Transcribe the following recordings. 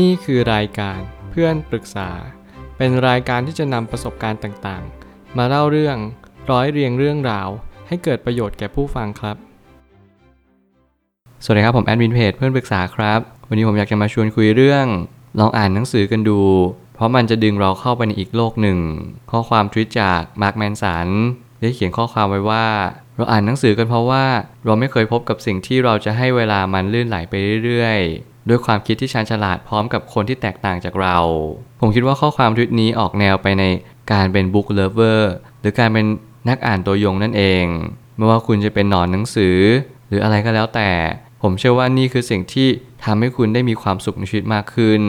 นี่คือรายการเพื่อนปรึกษา เป็นรายการที่จะนำประสบการณ์ต่างๆ มาเล่าเรื่องร้อยเรียงเรื่องราว ให้เกิดประโยชน์แก่ผู้ฟังครับ สวัสดีครับผมแอดมินเพจเพื่อนปรึกษาครับ วันนี้ผมอยากจะมาชวนคุยเรื่อง ลองอ่านหนังสือกันดู เพราะมันจะดึงเราเข้าไปในอีกโลกหนึ่ง ข้อความทวิตจากมาร์คแมนสันได้เขียนข้อความไว้ว่า เราอ่านหนังสือกันเพราะว่า เราไม่เคยพบกับสิ่งที่เราจะให้เวลามันลื่นไหลไปเรื่อยๆ ด้วยความคิดที่ชาญฉลาดพร้อมกับคนที่แตกต่างจากเรา ผมคิดว่าข้อความทวิตนี้ออกแนวไปในการเป็น book lover หรือการเป็นนักอ่านตัวยงนั่นเองไม่ว่าคุณจะเป็นหนอนหนังสือ หรืออะไรก็แล้วแต่ ผมเชื่อว่านี่คือสิ่งที่ทำให้คุณได้มีความสุขในชีวิตมากขึ้น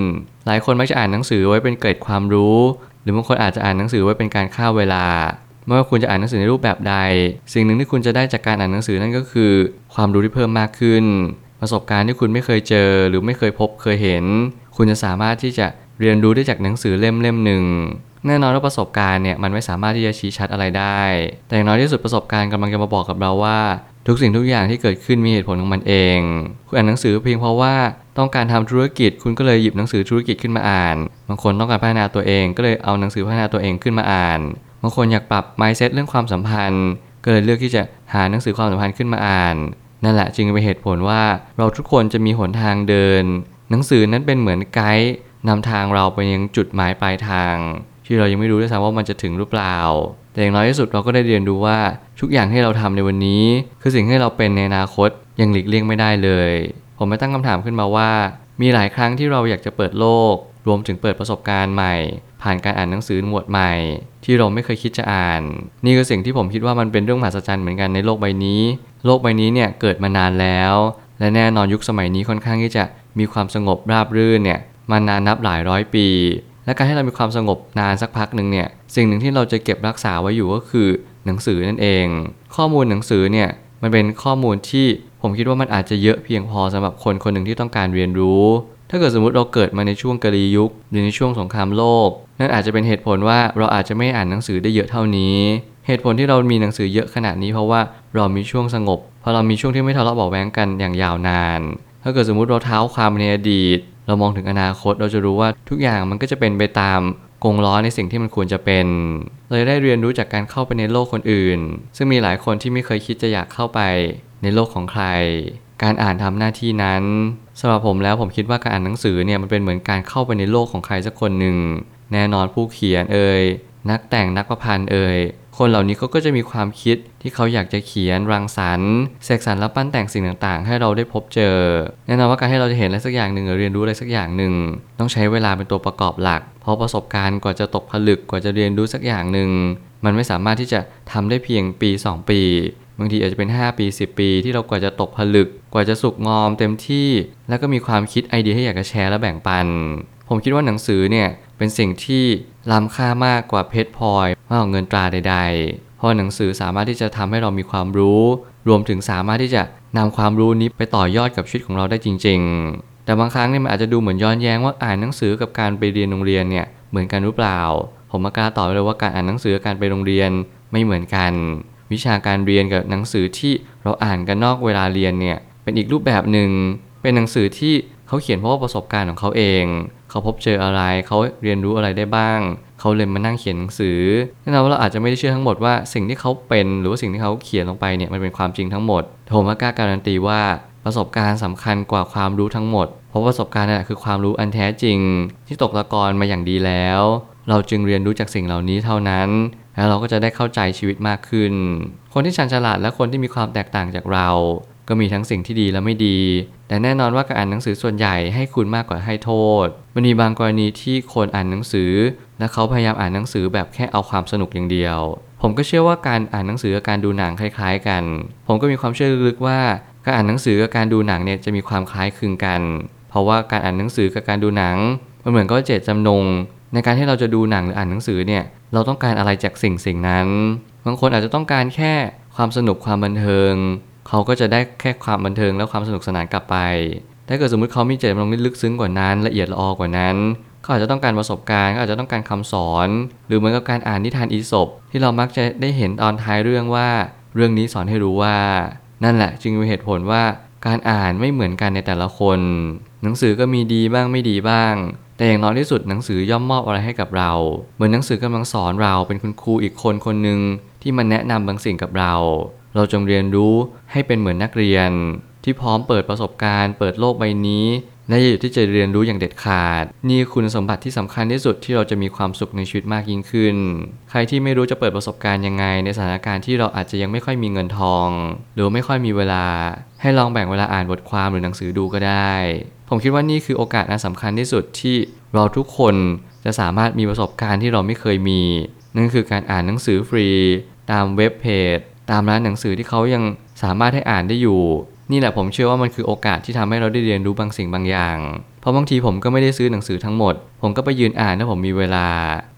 หลายคนมักจะอ่านหนังสือไว้เป็นเกร็ดความรู้ หรือบางคนอาจจะอ่านหนังสือไว้เป็นการฆ่าเวลาไม่ว่าคุณจะอ่านหนังสือในรูปแบบใด สิ่งหนึ่งที่คุณจะได้จากการอ่านหนังสือนั่นก็คือ ความรู้ที่เพิ่มมากขึ้น ประสบการณ์ที่คุณไม่เคยเจอ หรือไม่เคยพบเคยเห็น คุณจะสามารถที่จะเรียนรู้ได้จากหนังสือเล่มเล่มหนึ่งแน่นอนว่าประสบการณ์เนี่ยมันไม่สามารถที่จะชี้ชัดอะไรได้ แต่อย่างน้อยที่สุดประสบการณ์กำลังจะมาบอกกับเราว่า ทุกสิ่งทุกอย่างที่เกิดขึ้นมีเหตุผลของมันเอง คุณอ่านหนังสือเพียงเพราะว่าต้องการทำธุรกิจ คุณก็เลยหยิบหนังสือธุรกิจขึ้นมาอ่าน บางคนต้องการพัฒนาตัวเอง ก็เลยเอาหนังสือพัฒนาตัวเองขึ้นมาอ่าน บางคนอยากปรับ mindset เรื่องความสัมพันธ์ ก็เลยเลือกที่จะหาหนังสือความสัมพันธ์ขึ้นมาอ่าน นั่นแหละจึงเป็นเหตุผลว่าเราทุกคนจะมีหนทางเดิน หนังสือนั้นเป็นเหมือนไกด์นำทางเราไปยังจุดหมายปลายทาง ที่เรายังไม่รู้ด้วยซ้ำว่ามันจะถึงหรือเปล่า แต่อย่างน้อยที่สุดเราก็ได้เรียนรู้ว่าทุกอย่างที่เราทำในวันนี้ คือสิ่งที่เราเป็นในอนาคตยังหลีกเลี่ยงไม่ได้เลย ผมไม่ตั้งคำถามขึ้นมาว่า มีหลายครั้งที่เราอยากจะเปิดโลก รวมถึงเปิดประสบการณ์ใหม่ ผ่านการอ่านหนังสือหมวดใหม่ ที่เราไม่เคยคิดจะอ่าน นี่คือสิ่งที่ผมคิดว่ามันเป็นเรื่องมหัศจรรย์เหมือนกันในโลกใบนี้ โลกใบนี้เนี่ยเกิดมานานแล้ว และแน่นอนยุคสมัยนี้ค่อนข้างที่จะมีความสงบราบรื่นเนี่ยมานานนับหลายร้อยปี และการให้เรามีความสงบนานสักพักหนึ่งเนี่ยสิ่งหนึ่งที่เราจะเก็บรักษาไว้อยู่ก็คือหนังสือนั่นเอง ข้อมูลหนังสือเนี่ยมันเป็นข้อมูลที่ผมคิดว่ามันอาจจะเยอะเพียงพอสำหรับคนคนหนึ่งที่ต้องการเรียนรู้ ถ้าเกิดสมมติเราเกิดมาในช่วงกาลียุคหรือในช่วงสงครามโลก นั่นอาจจะเป็นเหตุผลว่าเราอาจจะไม่อ่านหนังสือได้เยอะเท่านี้ เหตุผลที่เรามีหนังสือเยอะขนาดนี้เพราะว่าเรามีช่วงสงบ เพราะเรามีช่วงที่ไม่ทะเลาะเบาะแว้งกันอย่างยาวนาน ถ้าเกิดสมมติเราเท้าความในอดีต เรามองถึงอนาคตเราจะรู้ว่าทุกอย่างมันก็จะเป็นไปตามกงล้อในสิ่งที่มันควรจะเป็น เราจะได้เรียนรู้จากการเข้าไปในโลกคนอื่น ซึ่งมีหลายคนที่ไม่เคยคิดจะอยากเข้าไปในโลกของใคร การอ่านทำหน้าที่นั้นสำหรับผมแล้วผมคิดว่าการอ่านหนังสือเนี่ยมันเป็นเหมือนการเข้าไปในโลกของใครสักคนหนึ่ง แน่นอนผู้เขียนเอ่ยนักแต่งนักประพันธ์เอ่ยคนเหล่านี้เขาก็จะมีความคิดที่เขาอยากจะเขียนรังสรรค์เสกสรรและปั้นแต่งสิ่งต่างๆ ให้เราได้พบเจอ แน่นอนว่าการให้เราจะเห็นอะไรสักอย่างหนึ่งหรือเรียนรู้อะไรสักอย่างหนึ่ง ต้องใช้เวลาเป็นตัวประกอบหลัก เพราะประสบการณ์กว่าจะตกผลึกกว่าจะเรียนรู้สักอย่างหนึ่ง มันไม่สามารถที่จะทำได้เพียงปี 2 ปีบางทีอาจจะเป็น 5 ปี 10 ปี ที่เรากว่าจะตกผลึก กว่าจะสุกงอมเต็มที่ แล้วก็มีความคิดไอเดียให้อยากจะแชร์และแบ่งปัน ผมคิดว่าหนังสือเนี่ยเป็นสิ่งที่ล้ำค่ามากกว่าเพชรพลอยมากกว่าเงินตราใด ๆ เพราะหนังสือสามารถที่จะทำให้เรามีความรู้ รวมถึงสามารถที่จะนำความรู้นี้ไปต่อยอดกับชีวิตของเราได้จริง ๆ แต่บางครั้งเนี่ยมันอาจจะดูเหมือนย้อนแย้งว่าอ่านหนังสือกับการไปเรียนโรงเรียนเนี่ยเหมือนกันหรือเปล่า ผมมากล้าตอบเลยว่าการอ่านหนังสือกับการไปโรงเรียนไม่เหมือนกัน วิชาการเรียนกับหนังสือที่เราอ่านกันนอกเวลาเรียนเนี่ยเป็นอีกรูปแบบหนึ่งเป็นหนังสือที่เขาเขียนเพราะว่าประสบการณ์ของเขาเอง เขาพบเจออะไร เขาเรียนรู้อะไรได้บ้าง เขาเลยมานั่งเขียนหนังสือแน่นอนว่าเราอาจจะไม่ได้เชื่อทั้งหมดว่าสิ่งที่เขาเป็นหรือว่าสิ่งที่เขาเขียนลงไปเนี่ยมันเป็นความจริงทั้งหมดผมกล้าการันตีว่าประสบการณ์สำคัญกว่าความรู้ทั้งหมด เพราะประสบการณ์นั่นแหละคือความรู้อันแท้จริง ที่ตกตะกอนมาอย่างดีแล้ว เราจึงเรียนรู้จากสิ่งเหล่านี้เท่านั้น แล้วเราก็จะได้เข้าใจชีวิตมากขึ้น คนที่ชันฉลาดและคนที่มีความแตกต่างจากเรา ก็มีทั้งสิ่งที่ดีและไม่ดี แต่แน่นอนว่าการอ่านหนังสือส่วนใหญ่ให้คุณมากกว่าให้โทษ มันมีบางกรณีที่คนอ่านหนังสือ และเขาพยายามอ่านหนังสือแบบแค่เอาความสนุกอย่างเดียว ผมก็เชื่อว่าการอ่านหนังสือกับการดูหนังคล้ายๆ กัน ผมก็มีความเชื่อลึกๆว่าการอ่านหนังสือกับการดูหนังเนี่ยจะมีความคล้ายคลึงกัน เพราะว่าการอ่านหนังสือกับการดูหนัง มันเหมือนก็เจตจำนง ในการที่เราจะดูหนังหรืออ่านหนังสือเนี่ยเราต้องการอะไรจากสิ่งสิ่งนั้น บางคนอาจจะต้องการแค่ความสนุกความบันเทิง เขาก็จะได้แค่ความบันเทิงและความสนุกสนานกลับไป ถ้าเกิดสมมติเขามีเจตจำนงที่ลึกซึ้งกว่านั้นละเอียดละออกว่านั้นเขาอาจจะต้องการประสบการณ์เขาอาจจะต้องการคำสอน หรือเหมือนกับการอ่านนิทานอีสปที่เรามักจะได้เห็นตอนท้ายเรื่องว่า เรื่องนี้สอนให้รู้ว่า นั่นแหละจึงมีเหตุผลว่าการอ่านไม่เหมือนกันในแต่ละคน หนังสือก็มีดีบ้างไม่ดีบ้าง แต่อย่างน้อยที่สุดหนังสือย่อมมอบอะไรให้กับเรา เหมือนหนังสือกำลังสอนเราเป็นคุณครูอีกคนคนหนึ่งที่มาแนะนำบางสิ่งกับเรา เราจงเรียนรู้ให้เป็นเหมือนนักเรียน ที่พร้อมเปิดประสบการณ์ เปิดโลกใบนี้และอยู่ที่จะเรียนรู้อย่างเด็ดขาด นี่คุณสมบัติที่สำคัญที่สุดที่เราจะมีความสุขในชีวิตมากยิ่งขึ้น ใครที่ไม่รู้จะเปิดประสบการณ์ยังไง ในสถานการณ์ที่เราอาจจะยังไม่ค่อยมีเงินทอง หรือไม่ค่อยมีเวลา ให้ลองแบ่งเวลาอ่านบทความหรือหนังสือดูก็ได้ ผมคิดว่านี่คือโอกาสอันสำคัญที่สุดที่เราทุกคนจะสามารถมีประสบการณ์ที่เราไม่เคยมี นั่นคือการอ่านหนังสือฟรี ตามเว็บเพจ ตามร้านหนังสือที่เขายังสามารถให้อ่านได้อยู่ นี่แหละผมเชื่อว่ามันคือโอกาสที่ทำให้เราได้เรียนรู้บางสิ่งบางอย่าง เพราะบางทีผมก็ไม่ได้ซื้อหนังสือทั้งหมด ผมก็ไปยืนอ่านถ้าผมมีเวลา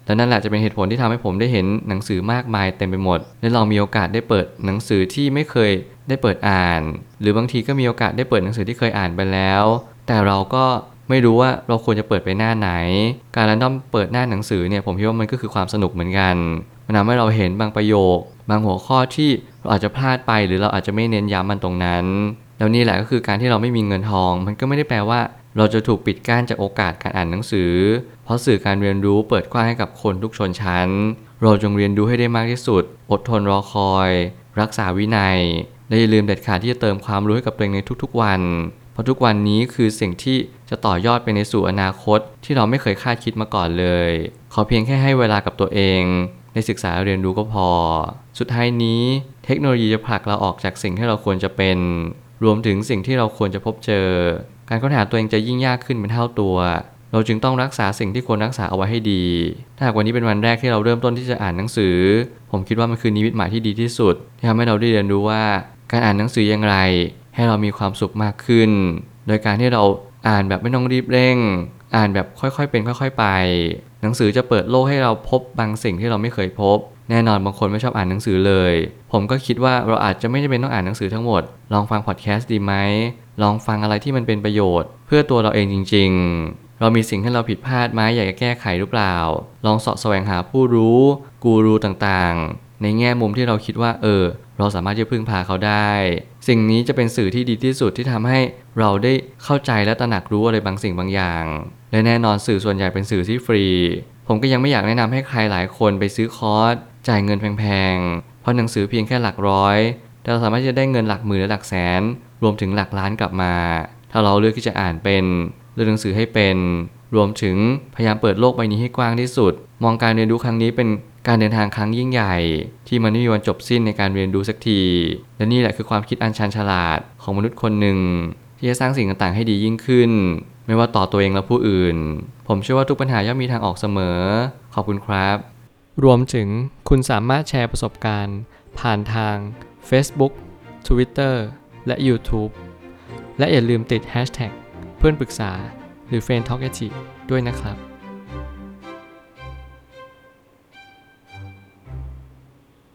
และนั่นแหละจะเป็นเหตุผลที่ทำให้ผมได้เห็นหนังสือมากมายเต็มไปหมด และลองมีโอกาสได้เปิดหนังสือที่ไม่เคยได้เปิดอ่าน หรือบางทีก็มีโอกาสได้เปิดหนังสือที่เคยอ่านไปแล้ว แต่เราก็ไม่รู้ว่าเราควรจะเปิดไปหน้าไหน การรันดอมเปิดหน้าหนังสือเนี่ยผมคิดว่ามันก็คือความสนุกเหมือนกัน มันทำให้เราเห็นบางประโยค บางหัวข้อที่เราอาจจะพลาดไปหรือเราอาจจะไม่เน้นย้ำมันตรงนั้น แล้วนี่แหละก็คือการที่เราไม่มีเงินทอง มันก็ไม่ได้แปลว่า เราจะถูกปิดกั้นจากโอกาสการอ่านหนังสือ เพราะสื่อการเรียนรู้เปิดกว้างให้กับคนทุกชนชั้น เราจงเรียนรู้ให้ได้มากที่สุด อดทนรอคอย รักษาวินัยและอย่าลืมเด็ดขาดที่จะเติมความรู้ให้กับตัวเองในทุกๆวัน เพราะทุกวันนี้คือสิ่งที่จะต่อยอดไปในสู่อนาคตที่เราไม่เคยคาดคิดมาก่อนเลย ขอเพียงแค่ให้เวลากับตัวเอง ได้ศึกษาเรียนรู้ก็พอ สุดท้ายนี้ เทคโนโลยีจะผลักเราออกจากสิ่งที่เราควรจะเป็น รวมถึงสิ่งที่เราควรจะพบเจอ การค้นหาตัวเองจะยิ่งยากขึ้นเป็นเท่าตัว เราจึงต้องรักษาสิ่งที่ควรรักษาเอาไว้ให้ดี ถ้าหากวันนี้เป็นวันแรกที่เราเริ่มต้นที่จะอ่านหนังสือ ผมคิดว่ามันคือนิมิตหมายที่ดีที่สุดที่ทำให้เราได้เรียนรู้ว่า การอ่านหนังสืออย่างไร ให้เรามีความสุขมากขึ้น โดยการที่เราอ่านแบบไม่ต้องรีบเร่ง อ่านแบบค่อยๆเป็น ค่อย ๆ ไป หนังสือจะเปิดโลกให้เราพบบางสิ่งที่เราไม่เคยพบ แน่นอนบางคนไม่ชอบอ่านหนังสือเลย ผมก็คิดว่าเราอาจจะไม่จำเป็นต้องอ่านหนังสือทั้งหมด ลองฟังพอดแคสต์ดีไหมลองฟังอะไรที่มันเป็นประโยชน์ เพื่อตัวเราเองจริง ๆ เรามีสิ่งที่เราผิดพลาดไหมอยากจะแก้ไขหรือเปล่า ลองสาะแสวงหาผู้รู้ กูรูต่างๆ ในแง่มุมที่เราคิดว่าเออ เราสามารถจะพึ่งพาเขาได้ สิ่งนี้จะเป็นสื่อที่ดีที่สุดที่ทำให้เราได้เข้าใจและตระหนักรู้อะไรบางสิ่งบางอย่าง และแน่นอนสื่อส่วนใหญ่เป็นสื่อที่ฟรี ผมก็ยังไม่อยากแนะนำให้ใครหลายคนไปซื้อคอร์สจ่ายเงินแพงๆ เพราะหนังสือเพียงแค่หลักร้อยแต่เราสามารถจะได้เงินหลักหมื่นและหลักแสน รวมถึงหลักล้านกลับมา ถ้าเราเลือกที่จะอ่านเป็นเลือกหนังสือให้เป็น รวมถึงพยายามเปิดโลกใบนี้ให้กว้างที่สุด มองการเรียนรู้ครั้งนี้เป็น การเดินทางครั้งยิ่งใหญ่ ที่มันไม่มีวันจบสิ้นในการเรียนรู้สักที และนี่แหละคือความคิดอันชันฉลาดของมนุษย์คนหนึ่ง ที่จะสร้างสิ่งต่างๆให้ดียิ่งขึ้น ไม่ว่าต่อตัวเองและผู้อื่น ผมเชื่อว่าทุกปัญหาย่อมมีทางออกเสมอ ขอบคุณครับ รวมถึงคุณสามารถแชร์ประสบการณ์ ผ่านทาง Facebook Twitter และ YouTube และอย่าลืมติด Hashtag เพื่อนปรึกษาหรือ f r ร e n d t a l k ด้วยนะครับ